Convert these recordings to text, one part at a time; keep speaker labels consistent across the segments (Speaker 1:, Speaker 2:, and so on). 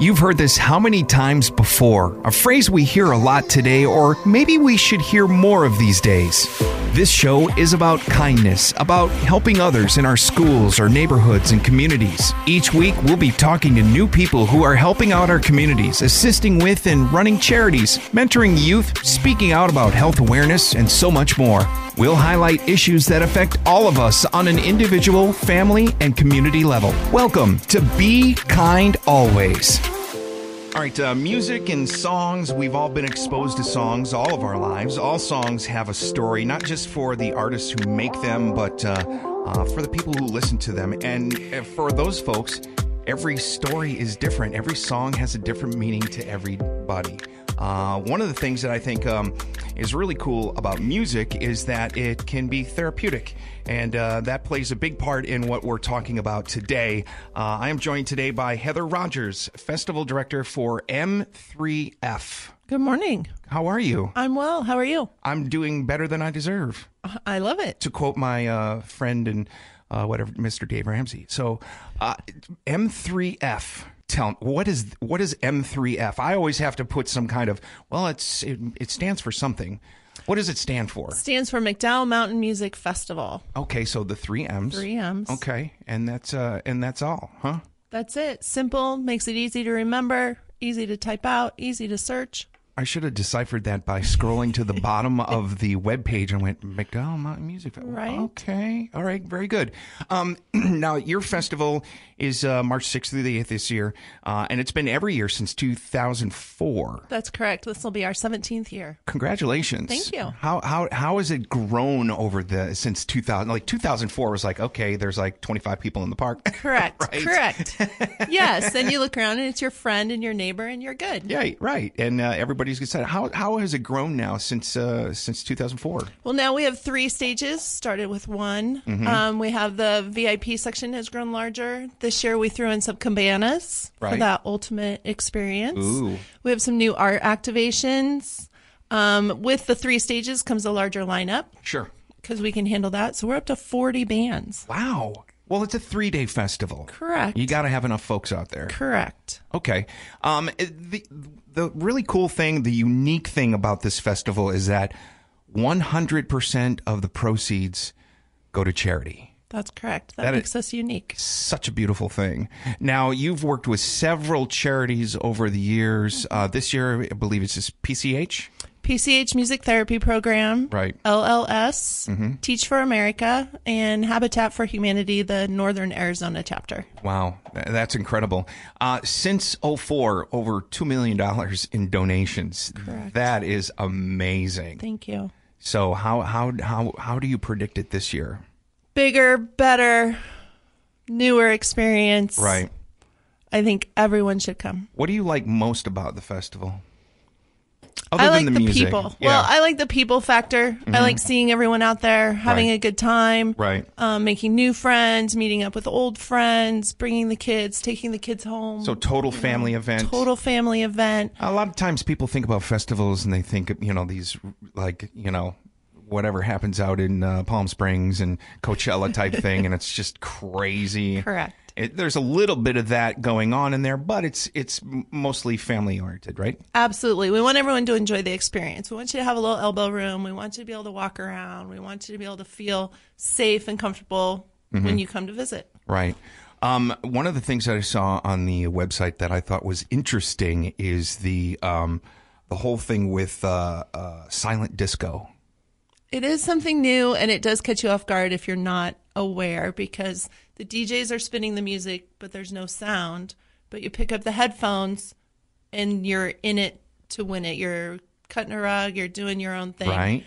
Speaker 1: You've heard this how many times before? A phrase we hear a lot today, or maybe we should hear more of these days. This show is about kindness, about helping others in our schools, our neighborhoods, and communities. Each week, we'll be talking to new people who are helping out our communities, assisting with and running charities, mentoring youth, speaking out about health awareness, and so much more. We'll highlight issues that affect all of us on an individual, family, and community level. Welcome to Be Kind Always. All right, uh, music and songs. We've all been exposed to songs all of our lives. All songs have a story, not just for the artists who make them, but uh, uh, for the people who listen to them. And uh, for those folks, every story is different. Every song has a different meaning to everybody. Uh, one of the things that I think um, is really cool about music is that it can be therapeutic, and uh, that plays a big part in what we're talking about today. Uh, I am joined today by Heather Rogers, Festival Director for M3F.
Speaker 2: Good morning.
Speaker 1: How are you?
Speaker 2: I'm well. How are you?
Speaker 1: I'm doing better than I deserve.
Speaker 2: I love it.
Speaker 1: To quote my uh, friend and uh, whatever, Mr. Dave Ramsey. So, uh, M3F. Tell what is what is M3F? I always have to put some kind of well, it's it, it stands for something. What does it stand for?
Speaker 2: It Stands for McDowell Mountain Music Festival.
Speaker 1: Okay, so the three M's.
Speaker 2: Three M's.
Speaker 1: Okay, and that's uh and that's all, huh?
Speaker 2: That's it. Simple, makes it easy to remember, easy to type out, easy to search.
Speaker 1: I should have deciphered that by scrolling to the bottom of the web page and went McDowell Mountain Music Festival.
Speaker 2: Right.
Speaker 1: Okay. All right. Very good. Um, now your festival is uh, March 6th through the 8th this year, uh, and it's been every year since 2004.
Speaker 2: That's correct. This will be our 17th year.
Speaker 1: Congratulations.
Speaker 2: Thank you.
Speaker 1: How how how has it grown over the since 2000? Like 2004 was like okay, there's like 25 people in the park.
Speaker 2: Correct.
Speaker 1: Right.
Speaker 2: Correct. yes. And you look around and it's your friend and your neighbor and you're good.
Speaker 1: Yeah, right. And uh, everybody's excited. How how has it grown now since uh, since 2004?
Speaker 2: Well, now we have three stages. Started with one.
Speaker 1: Mm-hmm.
Speaker 2: Um, we have the VIP section has grown larger. This year we threw in some cabanas for that ultimate experience.
Speaker 1: Ooh.
Speaker 2: We have some new art activations. Um, with the three stages comes a larger lineup
Speaker 1: Sure.
Speaker 2: because we can handle that. So we're up to 40 bands.
Speaker 1: Wow. Well, it's a three day festival.
Speaker 2: Correct.
Speaker 1: You got to have enough folks out there.
Speaker 2: Correct.
Speaker 1: Okay. Um, the the really cool thing, the unique thing about this festival is that 100% of the proceeds go to charity.
Speaker 2: That's correct. That,
Speaker 1: That
Speaker 2: makes us unique.
Speaker 1: Such a beautiful thing. Now, you've worked with several charities over the years. Uh, this year, I believe it's just PCH.
Speaker 2: PCH Music Therapy Program,
Speaker 1: Right.
Speaker 2: LLS, Teach for America, and Habitat for Humanity, the Northern Arizona chapter.
Speaker 1: Wow, that's incredible. Uh, since 04, over $2 million in donations.
Speaker 2: Correct.
Speaker 1: That is amazing.
Speaker 2: Thank you.
Speaker 1: So how, how, how, how do you predict it this year?
Speaker 2: Bigger, better, newer experience.
Speaker 1: Right.
Speaker 2: I think everyone should come.
Speaker 1: What do you like most about the festival? Other
Speaker 2: I like
Speaker 1: the
Speaker 2: the, people.
Speaker 1: Yeah. Mm-hmm.
Speaker 2: Well, I like the people factor. I like seeing everyone out there having
Speaker 1: Right.
Speaker 2: a good time,
Speaker 1: Right.
Speaker 2: Um, making new friends, meeting up with old friends, bringing the kids, taking the kids home.
Speaker 1: So total family event.
Speaker 2: total family event.
Speaker 1: A lot of times people think about festivals and they think, you know, these like, you know, whatever happens out in uh, Palm Springs and Coachella type thing, and it's just crazy.
Speaker 2: Correct.
Speaker 1: It, there's a little bit of that going on in there, but it's it's mostly family oriented, right?
Speaker 2: Absolutely. We want everyone to enjoy the experience. We want you to have a little elbow room. We want you to be able to walk around. We want you to be able to feel safe and comfortable
Speaker 1: Mm-hmm.
Speaker 2: when you come to visit.
Speaker 1: Right. Um, one of the things that I saw on the website that I thought was interesting is the um, the whole thing with uh, uh, silent disco.
Speaker 2: It is something new and it does catch you off guard if you're not aware because the DJs are spinning the music, but there's no sound. But you pick up the headphones and you're in it to win it. You're cutting a rug, you're doing your own thing.
Speaker 1: Right.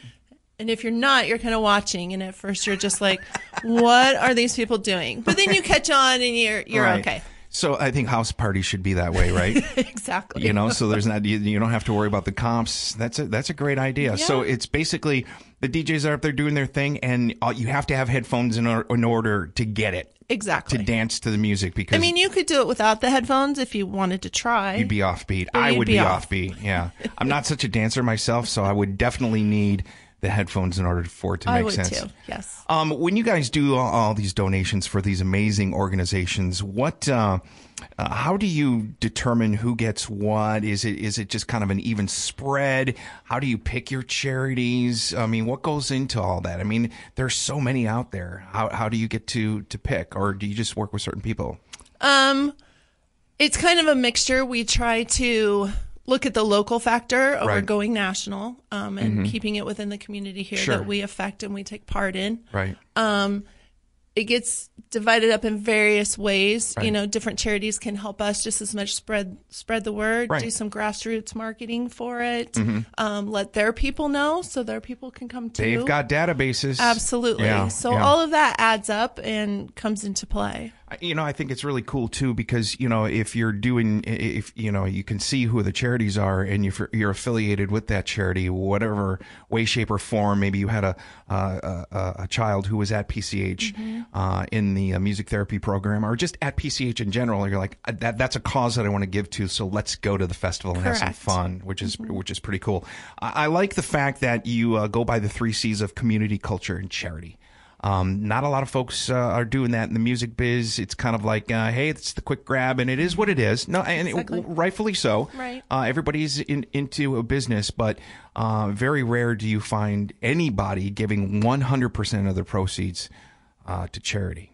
Speaker 2: And if you're not, you're kind of watching. And at first you're just like, what are these people doing? But then you catch on and you're, you're
Speaker 1: Right.
Speaker 2: okay.
Speaker 1: So I think house parties should be that way, right?
Speaker 2: exactly.
Speaker 1: you know so there's not you, you don't have to worry about the comps that's a that's a great idea so it's basically the djs are up there doing their thing and you have to have headphones in, or, in order to get it
Speaker 2: Exactly.
Speaker 1: to dance to the music because
Speaker 2: I mean, you could do it without the headphones if you wanted to try.
Speaker 1: you'd be offbeat i would
Speaker 2: be
Speaker 1: be
Speaker 2: off.
Speaker 1: offbeat yeah i'm not such a dancer myself so i would definitely need the headphones in order for it to
Speaker 2: I
Speaker 1: make
Speaker 2: would
Speaker 1: sense
Speaker 2: too. Yes.
Speaker 1: um, when you guys do all, all these donations for these amazing organizations, what, uh, uh, how do you determine who gets what? Is it is it just kind of an even spread? How do you pick your charities? I mean, what goes into all that? I mean, there's so many out there. How how do you get to to pick, or do you just work with certain people?
Speaker 2: Um, it's kind of a mixture. We try to look at the local factor over
Speaker 1: Right.
Speaker 2: going national, um, and keeping it within the community here
Speaker 1: Sure.
Speaker 2: that we affect and we take part in.
Speaker 1: Right.
Speaker 2: Um, it gets divided up in various ways. You know, different charities can help us just as much spread spread the word,
Speaker 1: Right. Mm-hmm.
Speaker 2: do some grassroots marketing for it, um, let their people know so their people can come too.
Speaker 1: They've got databases.
Speaker 2: Absolutely.
Speaker 1: Yeah,
Speaker 2: so
Speaker 1: yeah.
Speaker 2: all of that adds up and comes into play.
Speaker 1: You know, I think it's really cool too because you know if you're doing, if you know, you can see who the charities are, and you're, you're affiliated with that charity, whatever way, shape, or form. Maybe you had a a, a, a child who was at PCH uh, in the uh, music therapy program, or just at PCH in general. You're like "Uh, that. That's a cause that I want to give to. So let's go to the festival and have some fun, which is which is pretty cool. I, I like the fact that you uh, go by the three C's of community, culture, and charity. Um, not a lot of folks uh, are doing that in the music biz. It's kind of like, uh, hey, it's the quick grab, and it is what it is. No, and
Speaker 2: Exactly.
Speaker 1: it, rightfully so.
Speaker 2: Right.
Speaker 1: Uh, everybody's in, into a business, but uh, very rare do you find anybody giving 100% of their proceeds uh, to charity.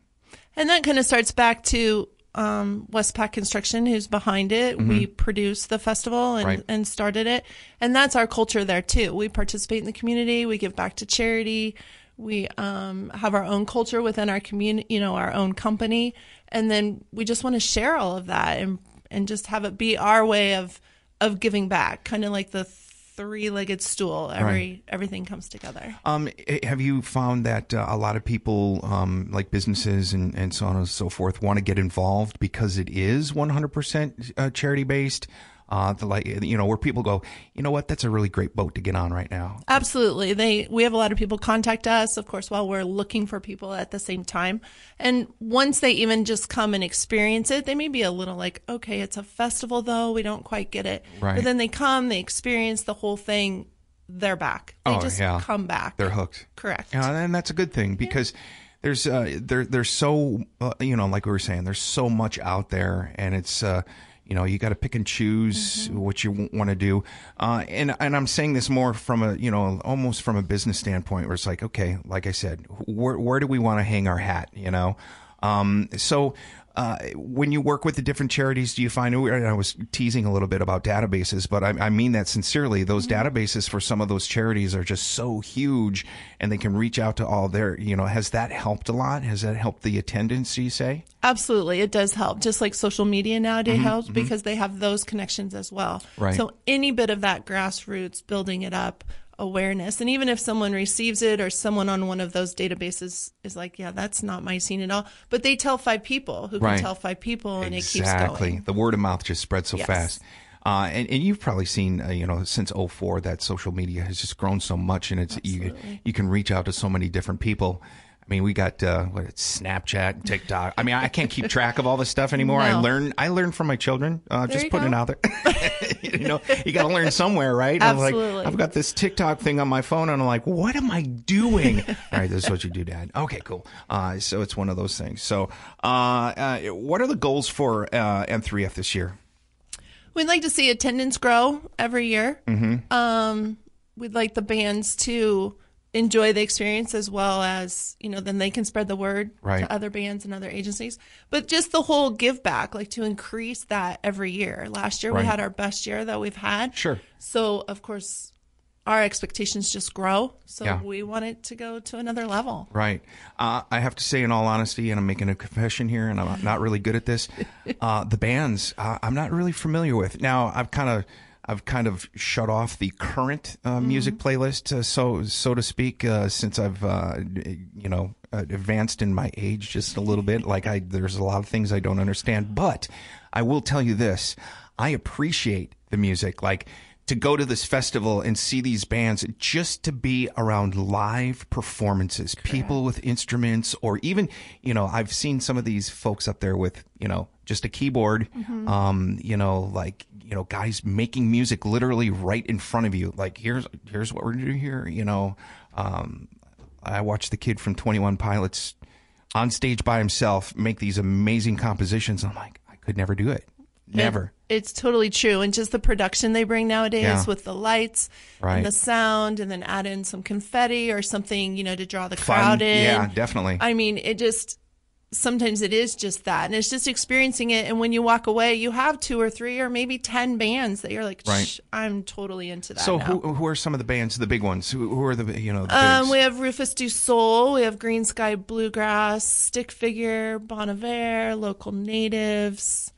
Speaker 2: And that kind of starts back to um, Westpac Construction, who's behind it. We produce the festival and,
Speaker 1: Mm-hmm. Right.
Speaker 2: and started it. And that's our culture there too. We participate in the community. We give back to charity. We um, have our own culture within our community, you know, our own company. And then we just want to share all of that and, and just have it be our way of, of giving back, kind of like the three-legged stool. Every, everything comes together.
Speaker 1: Um, eh, have you found that uh, a lot of people, um, like businesses and, and so on and so forth, want to get involved because it is 100% uh, charity based? Uh, the, like you know, where people go, you know what, that's a really great boat to get on right now.
Speaker 2: Absolutely. They we have a lot of people contact us, of course, while we're looking for people at the same time. And once they even just come and experience it, they may be a little like, okay, it's a festival though, we don't quite get it.
Speaker 1: Right.
Speaker 2: But then they come, they experience the whole thing, they're back. They
Speaker 1: Oh,
Speaker 2: just
Speaker 1: yeah.
Speaker 2: come back.
Speaker 1: They're hooked.
Speaker 2: Correct.
Speaker 1: Yeah, and that's a good thing because there's uh, there there's so uh, you know like we were saying there's so much out there and it's uh, you know you got to pick and choose
Speaker 2: Mm-hmm.
Speaker 1: what you want to do uh, and and I'm saying this more from a you know almost from a business standpoint where it's like okay like I said where where do we want to hang our hat you know um, so uh, when you work with the different charities, do you find? and I was teasing a little bit about databases, but I, I mean that sincerely. Those databases for some of those charities are just so huge, and they can reach out to all their. You know, has that helped a lot? Has that helped the attendance? Do You say?
Speaker 2: Absolutely, it does help. Just like social media nowadays helps because they have those connections as well.
Speaker 1: Mm-hmm, Right.
Speaker 2: So any bit of that grassroots building it up awareness, and even if someone receives it or someone on one of those databases is like, yeah, that's not my scene at all, but they tell five people who
Speaker 1: Right.
Speaker 2: can tell five people, and it keeps going. exactly.
Speaker 1: The word of mouth just spreads so
Speaker 2: Yes.
Speaker 1: fast. Uh, and, and you've probably seen, uh, you know, since 04 that social media has just grown so much and it's, you, you can reach out to so many different people. I mean, we got uh, what it's Snapchat, and TikTok. I mean, I can't keep track of all this stuff anymore. I
Speaker 2: No.
Speaker 1: learn, I learn from my children. Uh, just putting
Speaker 2: go.
Speaker 1: it out there. you know, you got to learn somewhere, right? I'm like,
Speaker 2: Absolutely.
Speaker 1: I've got this TikTok thing on my phone, and I'm like, what am I doing? all right, this is what you do, Dad. Okay, cool. Uh, so it's one of those things. So, uh, uh, what are the goals for uh, M3F this year?
Speaker 2: We'd like to see attendance grow every year.
Speaker 1: Mm-hmm.
Speaker 2: Um, we'd like the bands to enjoy the experience as well as you know then they can spread the word
Speaker 1: Right.
Speaker 2: to other bands and other agencies but just the whole give back like to increase that every year last year
Speaker 1: Right.
Speaker 2: we had our best year that we've had
Speaker 1: Sure.
Speaker 2: so of course our expectations just grow so
Speaker 1: Yeah.
Speaker 2: we want it to go to another level
Speaker 1: Right. Uh, I have to say, in all honesty, and I'm making a confession here, and I'm not really good at this. Uh, the bands uh, I'm not really familiar with. Now, I've kind of. I've kind of shut off the current uh, music playlist, uh, so so to speak, uh, since I've uh, you know uh, advanced in my age just a little bit. Like I, there's a lot of things I don't understand, but I will tell you this: I appreciate the music. Like to go to this festival and see these bands just to be around live performances, people with instruments, or even, you know, I've seen some of these folks up there with, you know, just a keyboard, um, you know, like, you know, guys making music literally right in front of you. Like, here's, here's what we're doing here, you know. Um, I watched the kid from 21 Pilots on stage by himself make these amazing compositions. I'm like, I could never do it. Never.
Speaker 2: It- it's totally true. And just the production they bring nowadays
Speaker 1: Yeah.
Speaker 2: with the lights
Speaker 1: Right.
Speaker 2: and the sound, and then add in some confetti or something, you know, to draw the
Speaker 1: Fun.
Speaker 2: crowd in.
Speaker 1: Yeah, definitely.
Speaker 2: I mean, it just sometimes it is just that, and it's just experiencing it. And when you walk away, you have two or three or maybe ten bands that you're like,
Speaker 1: Right.
Speaker 2: I'm totally into that.
Speaker 1: So
Speaker 2: now.
Speaker 1: who who are some of the bands, the big ones? Who, who are the you know the
Speaker 2: Um, we have Rufus Du Sol, we have Greensky Bluegrass, Stick Figure, Bon Iver, local natives.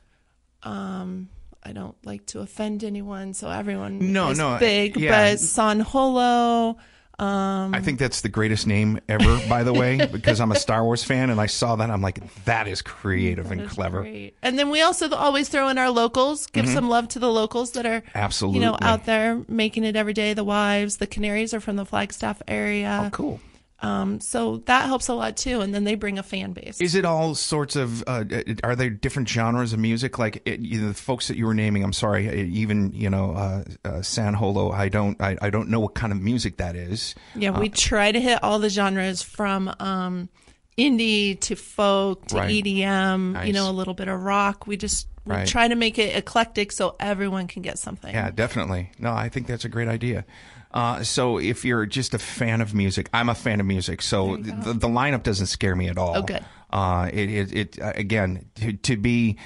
Speaker 2: Um, I don't like to offend anyone, so everyone
Speaker 1: No,
Speaker 2: is
Speaker 1: no,
Speaker 2: big,
Speaker 1: yeah.
Speaker 2: but San Holo. Um,
Speaker 1: I think that's the greatest name ever, by the way, because I'm a Star Wars fan and I saw that. I'm like, that is creative and
Speaker 2: is
Speaker 1: clever.
Speaker 2: great. And then we also always throw in our locals, give some love to the locals that are
Speaker 1: Mm-hmm. Absolutely.
Speaker 2: you know out there making it every day. The wives, the Canaries are from the Flagstaff area.
Speaker 1: Oh, cool.
Speaker 2: Um, so that helps a lot too. And then they bring a fan base.
Speaker 1: Is it all sorts of? Uh, are there different genres of music? Like it, you know, the folks that you were naming. I'm sorry, uh, even you know, uh, uh, San Holo. I don't. I, I don't know what kind of music that is.
Speaker 2: Yeah, we try to hit all the genres from um, indie to folk to
Speaker 1: Right.
Speaker 2: EDM,
Speaker 1: Nice.
Speaker 2: you know, a little bit of rock. We just we
Speaker 1: Right.
Speaker 2: try to make it eclectic so everyone can get something.
Speaker 1: Yeah, definitely. No, I think that's a great idea. Uh, so if you're just a fan of music, I'm a fan of music. So the, the lineup doesn't scare me at all.
Speaker 2: Oh, good.
Speaker 1: Uh, it, it, it uh, again, to, to be,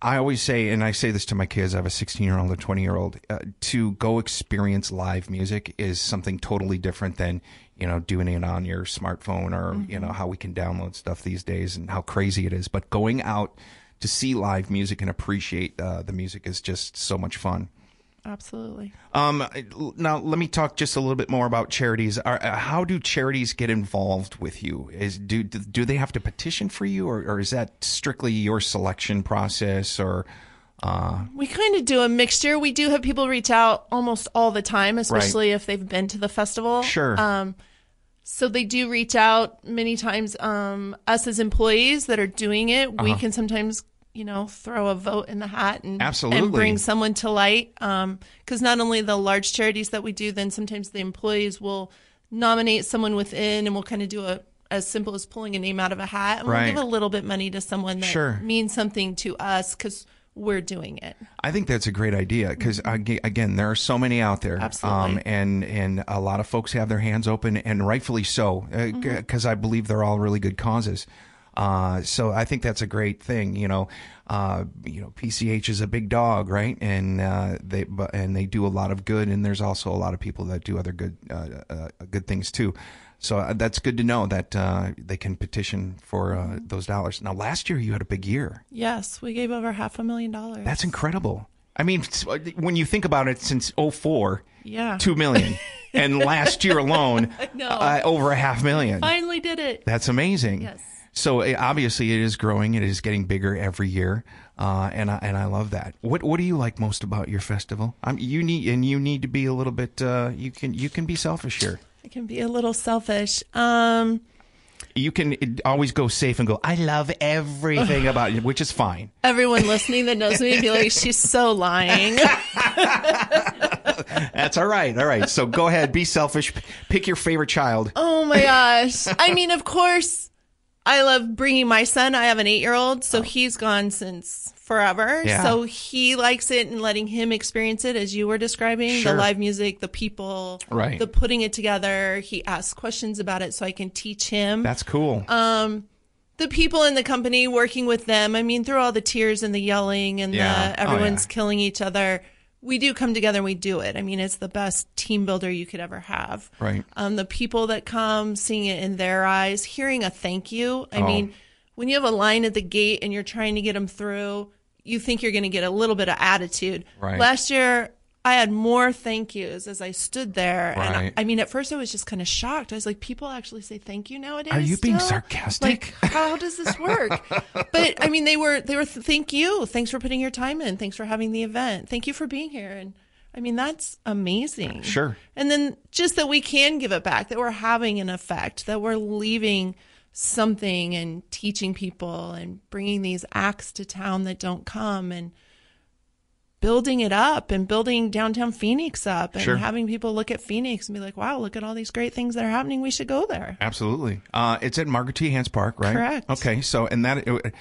Speaker 1: I always say, and I say this to my kids, I have a 16 year old and 20 year old, uh, to go experience live music is something totally different than, you know, doing it on your smartphone or, you know, how we can download stuff these days and how crazy it is. But going out to see live music and appreciate uh, the music is just so much fun.
Speaker 2: Absolutely.
Speaker 1: Um, now let me talk just a little bit more about charities. Are, uh, how do charities get involved with you? Is do do they have to petition for you, or, or is that strictly your selection process? Or uh,
Speaker 2: We kind of do a mixture. We do have people reach out almost all the time, especially if they've been to the festival.
Speaker 1: Sure.
Speaker 2: Um, so they do reach out many times. Um, us as employees that are doing it,
Speaker 1: Uh-huh.
Speaker 2: we can sometimes, you know, throw a vote in the hat and
Speaker 1: Absolutely.
Speaker 2: and bring someone to light. Um, because not only the large charities that we do, then sometimes the employees will nominate someone within, and we'll kind of do a as simple as pulling a name out of a hat, and
Speaker 1: Right.
Speaker 2: we'll give a little bit money to someone that
Speaker 1: Sure.
Speaker 2: means something to us because we're doing it.
Speaker 1: I think that's a great idea because mm-hmm. again, there are so many out there,
Speaker 2: Absolutely.
Speaker 1: um, and and a lot of folks have their hands open, and rightfully so, uh, mm-hmm. because I believe they're all really good causes. Uh, so I think that's a great thing. You know, uh, you know, PCH is a big dog, right? And uh, they but and they do a lot of good, and there's also a lot of people that do other good uh, uh, good things too. So uh, that's good to know that uh, they can petition for uh, those dollars. Now, last year you had a big year.
Speaker 2: Yes, we gave over half a million dollars.
Speaker 1: That's incredible. I mean, when you think about it, since 04,
Speaker 2: Yeah.
Speaker 1: 2 million. and last year alone, uh, over a half million.
Speaker 2: finally did it.
Speaker 1: That's amazing.
Speaker 2: Yes.
Speaker 1: So uh, obviously, it is growing. It is getting bigger every year, uh, and I, and I love that. What What do you like most about your festival? You need and you need to be a little bit. Uh, you can you can be selfish here.
Speaker 2: I can be a little selfish. Um,
Speaker 1: You can uh, always go safe and go. I love everything about it, which is fine.
Speaker 2: everyone listening that knows me be like, she's so lying.
Speaker 1: That's all right. All right. So go ahead, be selfish. Pick your favorite child.
Speaker 2: Oh my gosh. I mean, of course, I love bringing my son. I have an eight year old, so oh. he's gone since forever.
Speaker 1: Yeah.
Speaker 2: So he likes it and letting him experience it as you were describing
Speaker 1: Sure.
Speaker 2: the live music, the people,
Speaker 1: Right.
Speaker 2: the putting it together. He asks questions about it so I can teach him.
Speaker 1: That's cool.
Speaker 2: Um, the people in the company working with them. I mean, through all the tears and the yelling and
Speaker 1: Yeah.
Speaker 2: the
Speaker 1: Oh,
Speaker 2: everyone's
Speaker 1: yeah.
Speaker 2: killing each other. We do come together and we do it. I mean, it's the best team builder you could ever have.
Speaker 1: Right.
Speaker 2: Um, the people that come, seeing it in their eyes, hearing a thank you. I
Speaker 1: Oh.
Speaker 2: mean, when you have a line at the gate and you're trying to get them through, you think you're going to get a little bit of attitude.
Speaker 1: Right.
Speaker 2: Last year, I had more thank yous as I stood there. And I, I mean, at first I was just kind of shocked. I was like, people actually say thank you nowadays.
Speaker 1: Are you being sarcastic?
Speaker 2: Like, how does this work? but I mean, they were, they were, thank you. Thanks for putting your time in. Thanks for having the event. Thank you for being here. And I mean, that's amazing.
Speaker 1: Sure.
Speaker 2: And then just that we can give it back, that we're having an effect, that we're leaving something and teaching people and bringing these acts to town that don't come and building it up and building downtown Phoenix up and
Speaker 1: Sure.
Speaker 2: having people look at Phoenix and be like, wow, look at all these great things that are happening. We should go there.
Speaker 1: Absolutely. Uh, it's at Margaret T. Hance Park, right?
Speaker 2: Correct.
Speaker 1: Okay. So, and that, I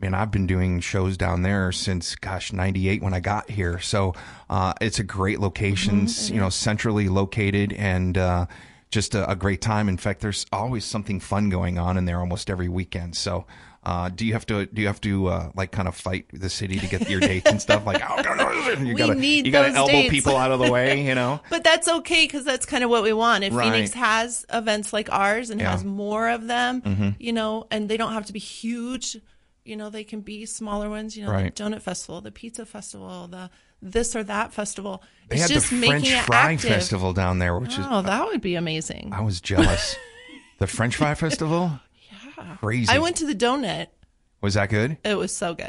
Speaker 1: mean, I've been doing shows down there since, gosh, 98 when I got here. So, uh, it's a great location, s- you know, centrally located and, uh, just a, a great time. In fact, there's always something fun going on in there almost every weekend. So, uh, do you have to, do you have to, uh, like kind of fight the city to get your dates and stuff? Like, oh, no, you gotta, you gotta elbow
Speaker 2: dates.
Speaker 1: people out of the way, you know?
Speaker 2: But that's okay because that's kind of what we want. If
Speaker 1: Right.
Speaker 2: Phoenix has events like ours and
Speaker 1: Yeah. Mm-hmm.
Speaker 2: has more of them, you know, and they don't have to be huge, you know, they can be smaller ones, you know,
Speaker 1: Right.
Speaker 2: the donut festival, the pizza festival, the this or that festival.
Speaker 1: They
Speaker 2: it's
Speaker 1: had
Speaker 2: just
Speaker 1: the French Fry
Speaker 2: active.
Speaker 1: Festival down there, which is,
Speaker 2: Oh, that would be amazing.
Speaker 1: I was jealous. the French Fry Festival? Crazy.
Speaker 2: I went to the donut.
Speaker 1: Was that good?
Speaker 2: It was so good.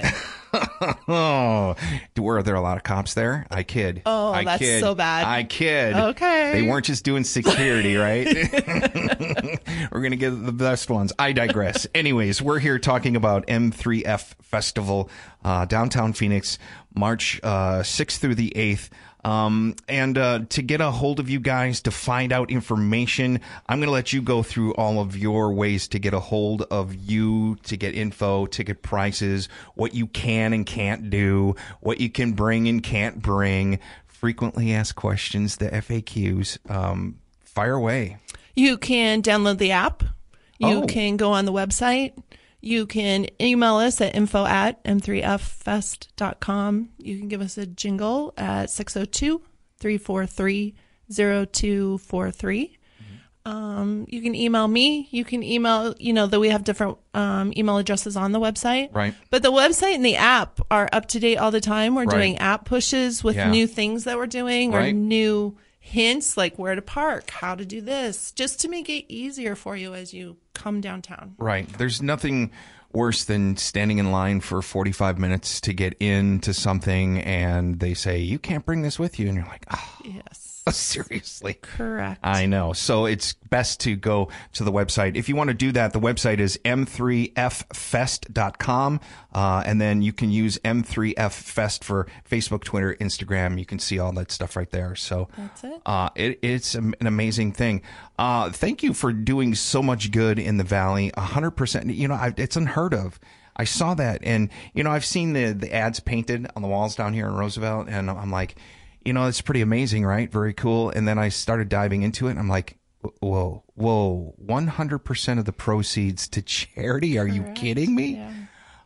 Speaker 1: Oh, were there a lot of cops there? I kid.
Speaker 2: Oh,
Speaker 1: I
Speaker 2: that's
Speaker 1: kid.
Speaker 2: so bad.
Speaker 1: I kid.
Speaker 2: Okay.
Speaker 1: They weren't just doing security, right? we're gonna get the best ones. I digress. Anyways, we're here talking about M3F Festival, uh, downtown Phoenix, March uh, 6th through the 8th. Um, and uh, to get a hold of you guys to find out information, I'm going to let you go through all of your ways to get a hold of you, to get info, ticket prices, what you can and can't do, what you can bring and can't bring, frequently asked questions, the FAQs. Um, fire away.
Speaker 2: You can download the app. You
Speaker 1: Oh.
Speaker 2: can go on the website. You can email us at info at m3ffest.com. You can give us a jingle at 602 343 0243. Um, you can email me. You can email, you know, that we have different um, email addresses on the website.
Speaker 1: Right.
Speaker 2: But the website and the app are up to date all the time. We're
Speaker 1: Right.
Speaker 2: doing app pushes with
Speaker 1: Yeah.
Speaker 2: new things that we're doing or
Speaker 1: Right.
Speaker 2: new hints like where to park, how to do this, just to make it easier for you as you come downtown.
Speaker 1: Right. There's nothing worse than standing in line for 45 minutes to get into something and they say, you can't bring this with you. And you're like, oh,
Speaker 2: Yes.
Speaker 1: seriously.
Speaker 2: Correct.
Speaker 1: I know. So it's best to go to the website. If you want to do that, the website is m3ffest.com. Uh, and then you can use M3F for Facebook, Twitter, Instagram. You can see all that stuff right there. So
Speaker 2: That's it.
Speaker 1: uh, it, it's an amazing thing. Uh, thank you for doing so much good in the valley. A hundred percent. You know, I, it's unheard of. I saw that, and you know, I've seen the the ads painted on the walls down here in Roosevelt, and I'm like, you know, it's pretty amazing, right? Very cool. And then I started diving into it, and I'm like, whoa, whoa, 100 percent of the proceeds to charity? Are you kidding me?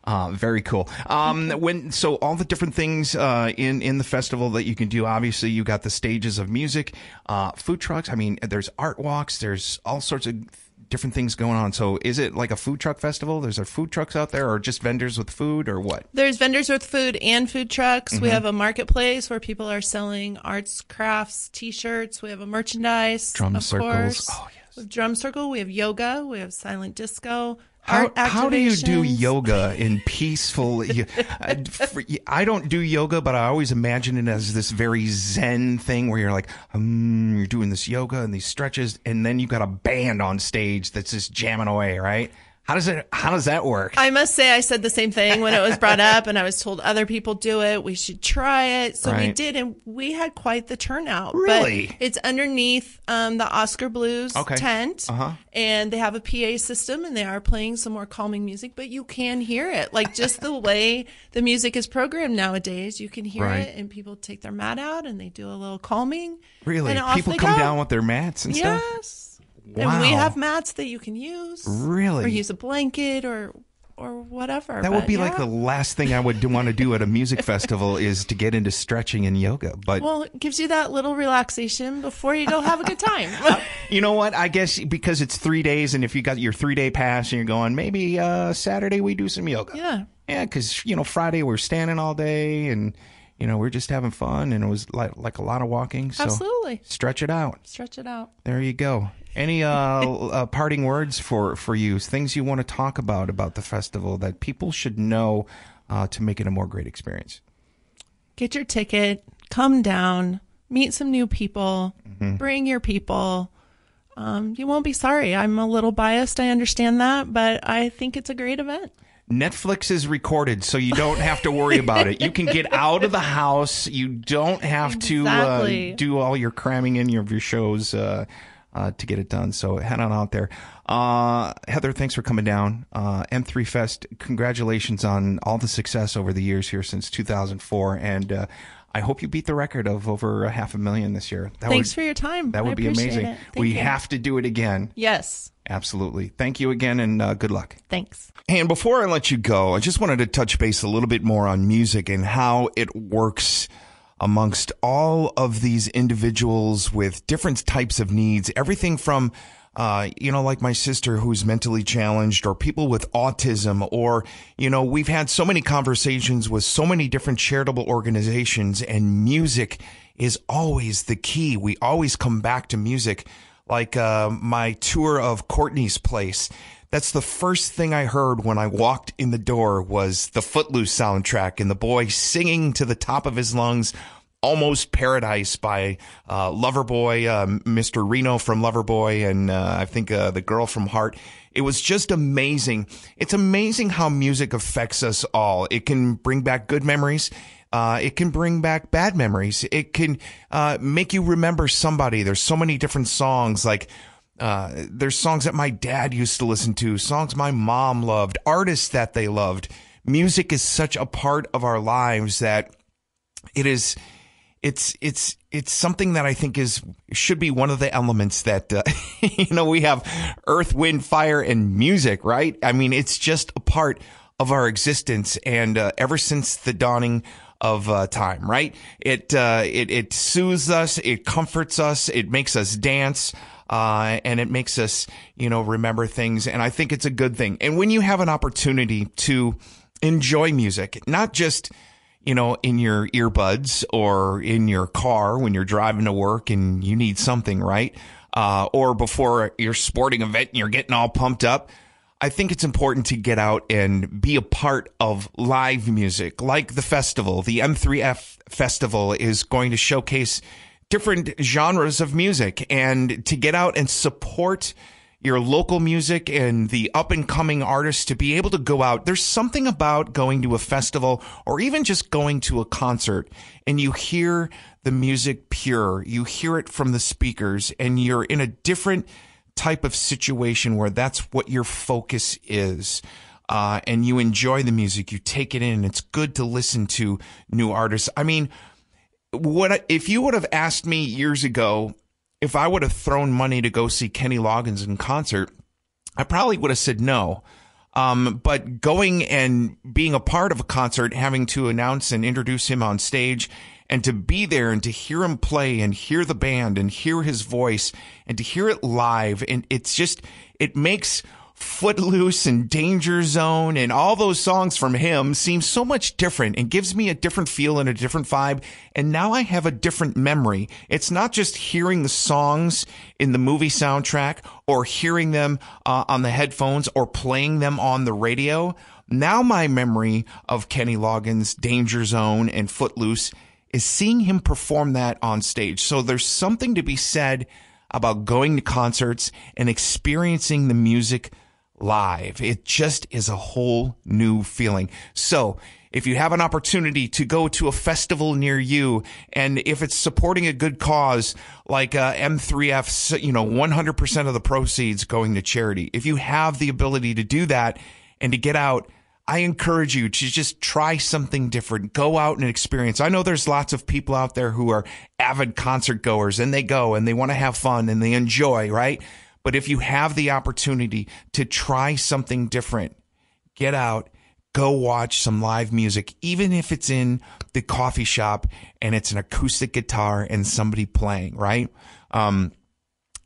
Speaker 1: Uh, very cool. Um, when so all the different things uh, in in the festival that you can do. Obviously, you got the stages of music, uh, food trucks. I mean, there's art walks. There's all sorts of different things going on. So, is it like a food truck festival? There's there food trucks out there, or just vendors with food, or what?
Speaker 2: There's vendors with food and food trucks.
Speaker 1: Mm-hmm.
Speaker 2: We have a marketplace where people are selling arts, crafts, t-shirts. We have a merchandise.
Speaker 1: Drum circles.
Speaker 2: Course.
Speaker 1: Oh, yes.
Speaker 2: Drum circle. We have yoga. We have silent disco.
Speaker 1: How, how do you do yoga in peaceful? you- I, for- I don't do yoga, but I always imagine it as this very zen thing where you're like, um, you're doing this yoga and these stretches, and then you've got a band on stage that's just jamming away, right? How does it? How does that work?
Speaker 2: I must say, I said the same thing when it was brought up, and I was told other people do it. We should try it. So we did, and we had quite the turnout. But
Speaker 1: Really?
Speaker 2: it's underneath um, the Oskar Blues
Speaker 1: Okay.
Speaker 2: tent,
Speaker 1: Uh-huh.
Speaker 2: and they have a PA system, and they are playing some more calming music, but you can hear it. Like just the way the music is programmed nowadays, you can hear
Speaker 1: Right.
Speaker 2: it, and people take their mat out and they do a little calming.
Speaker 1: really?
Speaker 2: and
Speaker 1: People come
Speaker 2: go.
Speaker 1: down with their mats and stuff.
Speaker 2: Yes. And we have mats that you can use.
Speaker 1: Really?
Speaker 2: Or use a blanket or or whatever.
Speaker 1: That would be like the last thing I would do, want to do at a music festival is to get into stretching and yoga. But
Speaker 2: Well, it gives you that little relaxation before you go have a good time.
Speaker 1: You know what? I guess because it's three days, and if you got your three day pass and you're going, maybe uh, Saturday we do some yoga.
Speaker 2: yeah.
Speaker 1: Yeah, because you know Friday we're standing all day, and you know we're just having fun, and it was like like a lot of walking. So
Speaker 2: Absolutely.
Speaker 1: stretch it out.
Speaker 2: Stretch it out.
Speaker 1: There you go. Any uh, uh, parting words for for you? Things you want to talk about about the festival that people should know uh, to make it a more great experience.
Speaker 2: Get your ticket, come down, meet some new people,
Speaker 1: Mm-hmm.
Speaker 2: bring your people. Um, you won't be sorry. I'm a little biased. I understand that, but I think it's a great event.
Speaker 1: Netflix is recorded, so you don't have to worry about it. You can get out of the house. You don't have to uh, do all your cramming in your, your shows uh, uh, to get it done. So head on out there. Uh, Heather, thanks for coming down. Uh, M3 Fest, congratulations on all the success over the years here since 2004. And uh, I hope you beat the record of over a half a million this year. That
Speaker 2: Thanks
Speaker 1: would,
Speaker 2: for your time.
Speaker 1: That
Speaker 2: I
Speaker 1: would be amazing. We
Speaker 2: you.
Speaker 1: have to do it again.
Speaker 2: Yes.
Speaker 1: Absolutely. Thank you again and uh, good luck.
Speaker 2: Thanks.
Speaker 1: And before I let you go, I just wanted to touch base a little bit more on music and how it works amongst all of these individuals with different types of needs. Everything from, uh, you know, like my sister who's mentally challenged or people with autism or, you know, we've had so many conversations with so many different charitable organizations and music is always the key. We always come back to music like uh, my tour of Courtney's place. That's the first thing I heard when I walked in the door was the Footloose soundtrack and the boy singing to the top of his lungs, "Almost Paradise" by uh, Loverboy, uh, Mr. Reno from Loverboy, and uh, I think uh, the girl from Heart. It was just amazing. It's amazing how music affects us all. It can bring back good memories. Uh, it can bring back bad memories. It can uh, make you remember somebody. There's so many different songs. Like uh, there's songs that my dad used to listen to, songs my mom loved, artists that they loved. Music is such a part of our lives that it is. It's it's it's something that I think is should be one of the elements that uh, you know we have earth, wind, fire, and music, right? I mean, it's just a part of our existence, and uh, ever since the dawning of uh, time, right? It uh, it it soothes us, it comforts us, it makes us dance. Uh, and it makes us, you know, remember things. And I think it's a good thing. And when you have an opportunity to enjoy music, not just, you know, in your earbuds or in your car when you're driving to work and you need something, right? Uh, or before your sporting event and you're getting all pumped up. I think it's important to get out and be a part of live music, like the festival. The M3F festival is going to showcase different genres of music and to get out and support your local music and the up and coming artists to be able to go out. There's something about going to a festival or even just going to a concert and you hear the music pure. You hear it from the speakers and you're in a different type of situation where that's what your focus is. Uh, and you enjoy the music, you take it in. It's good to listen to new artists. I mean, what if you would have asked me years ago if I would have thrown money to go see Kenny Loggins in concert, I probably would have said no. Um, but going and being a part of a concert, having to announce and introduce him on stage and to be there and to hear him play and hear the band and hear his voice and to hear it live. And it's just, it makes Footloose and Danger Zone and all those songs from him seem so much different and gives me a different feel and a different vibe. And now I have a different memory. It's not just hearing the songs in the movie soundtrack or hearing them uh, on the headphones or playing them on the radio. Now my memory of Kenny Loggins, Danger Zone and Footloose is seeing him perform that on stage. So there's something to be said about going to concerts and experiencing the music live. It just is a whole new feeling. So if you have an opportunity to go to a festival near you and if it's supporting a good cause like uh, M3F, you know, 100% of the proceeds going to charity. If you have the ability to do that and to get out I encourage you to just try something different. Go out and experience. I know there's lots of people out there who are avid concert goers and they go and they want to have fun and they enjoy, right? But if you have the opportunity to try something different, get out, go watch some live music, even if it's in the coffee shop and it's an acoustic guitar and somebody playing, right? Um,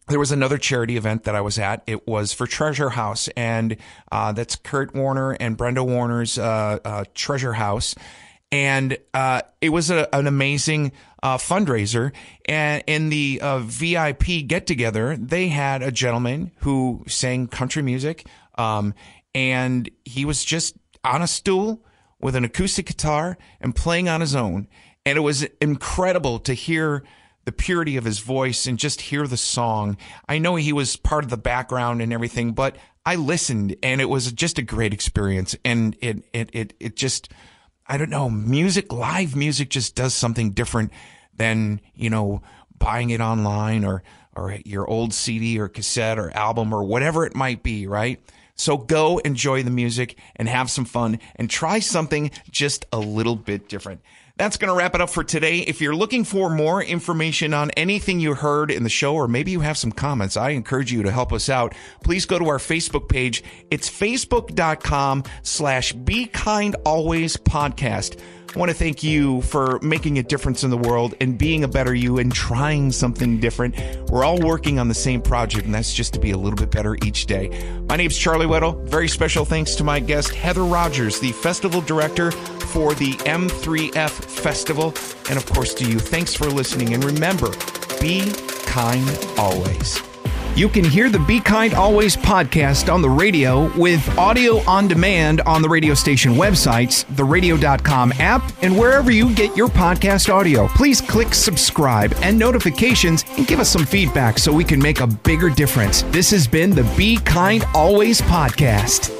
Speaker 1: there was another charity event that I was at. It was for Treasure House, and uh, that's Kurt Warner and Brenda Warner's uh, uh, Treasure House. And uh, it was a, an amazing uh, fundraiser. And in the uh, VIP get together, they had a gentleman who sang country music. Um, and he was just on a stool with an acoustic guitar and playing on his own. And it was incredible to hear the purity of his voice and just hear the song. I know he was part of the background and everything, but I listened and it was just a great experience. And it, it, it, it just, I don't know, music, live music just does something different than, you know, buying it online or, or your old CD or cassette or album or whatever it might be, right? So go enjoy the music and have some fun and try something just a little bit different. That's going to wrap it up for today. If you're looking for more information on anything you heard in the show, or maybe you have some comments, I encourage you to help us out. Please go to our Facebook page. It's facebook.com slash be kind always podcast. I want to thank you for making a difference in the world and being a better you and trying something different. We're all working on the same project, and that's just to be a little bit better each day. My name's Charlie Weddle. Very special thanks to my guest, Heather Rogers, the festival director for the M3F Festival. And of course, to you, thanks for listening. And remember, be kind always. You can hear the Be Kind Always podcast on the radio with audio on demand on the radio station websites, the radio.com app, and wherever you get your podcast audio. Please click subscribe and notifications and give us some feedback so we can make a bigger difference. This has been the Be Kind Always podcast.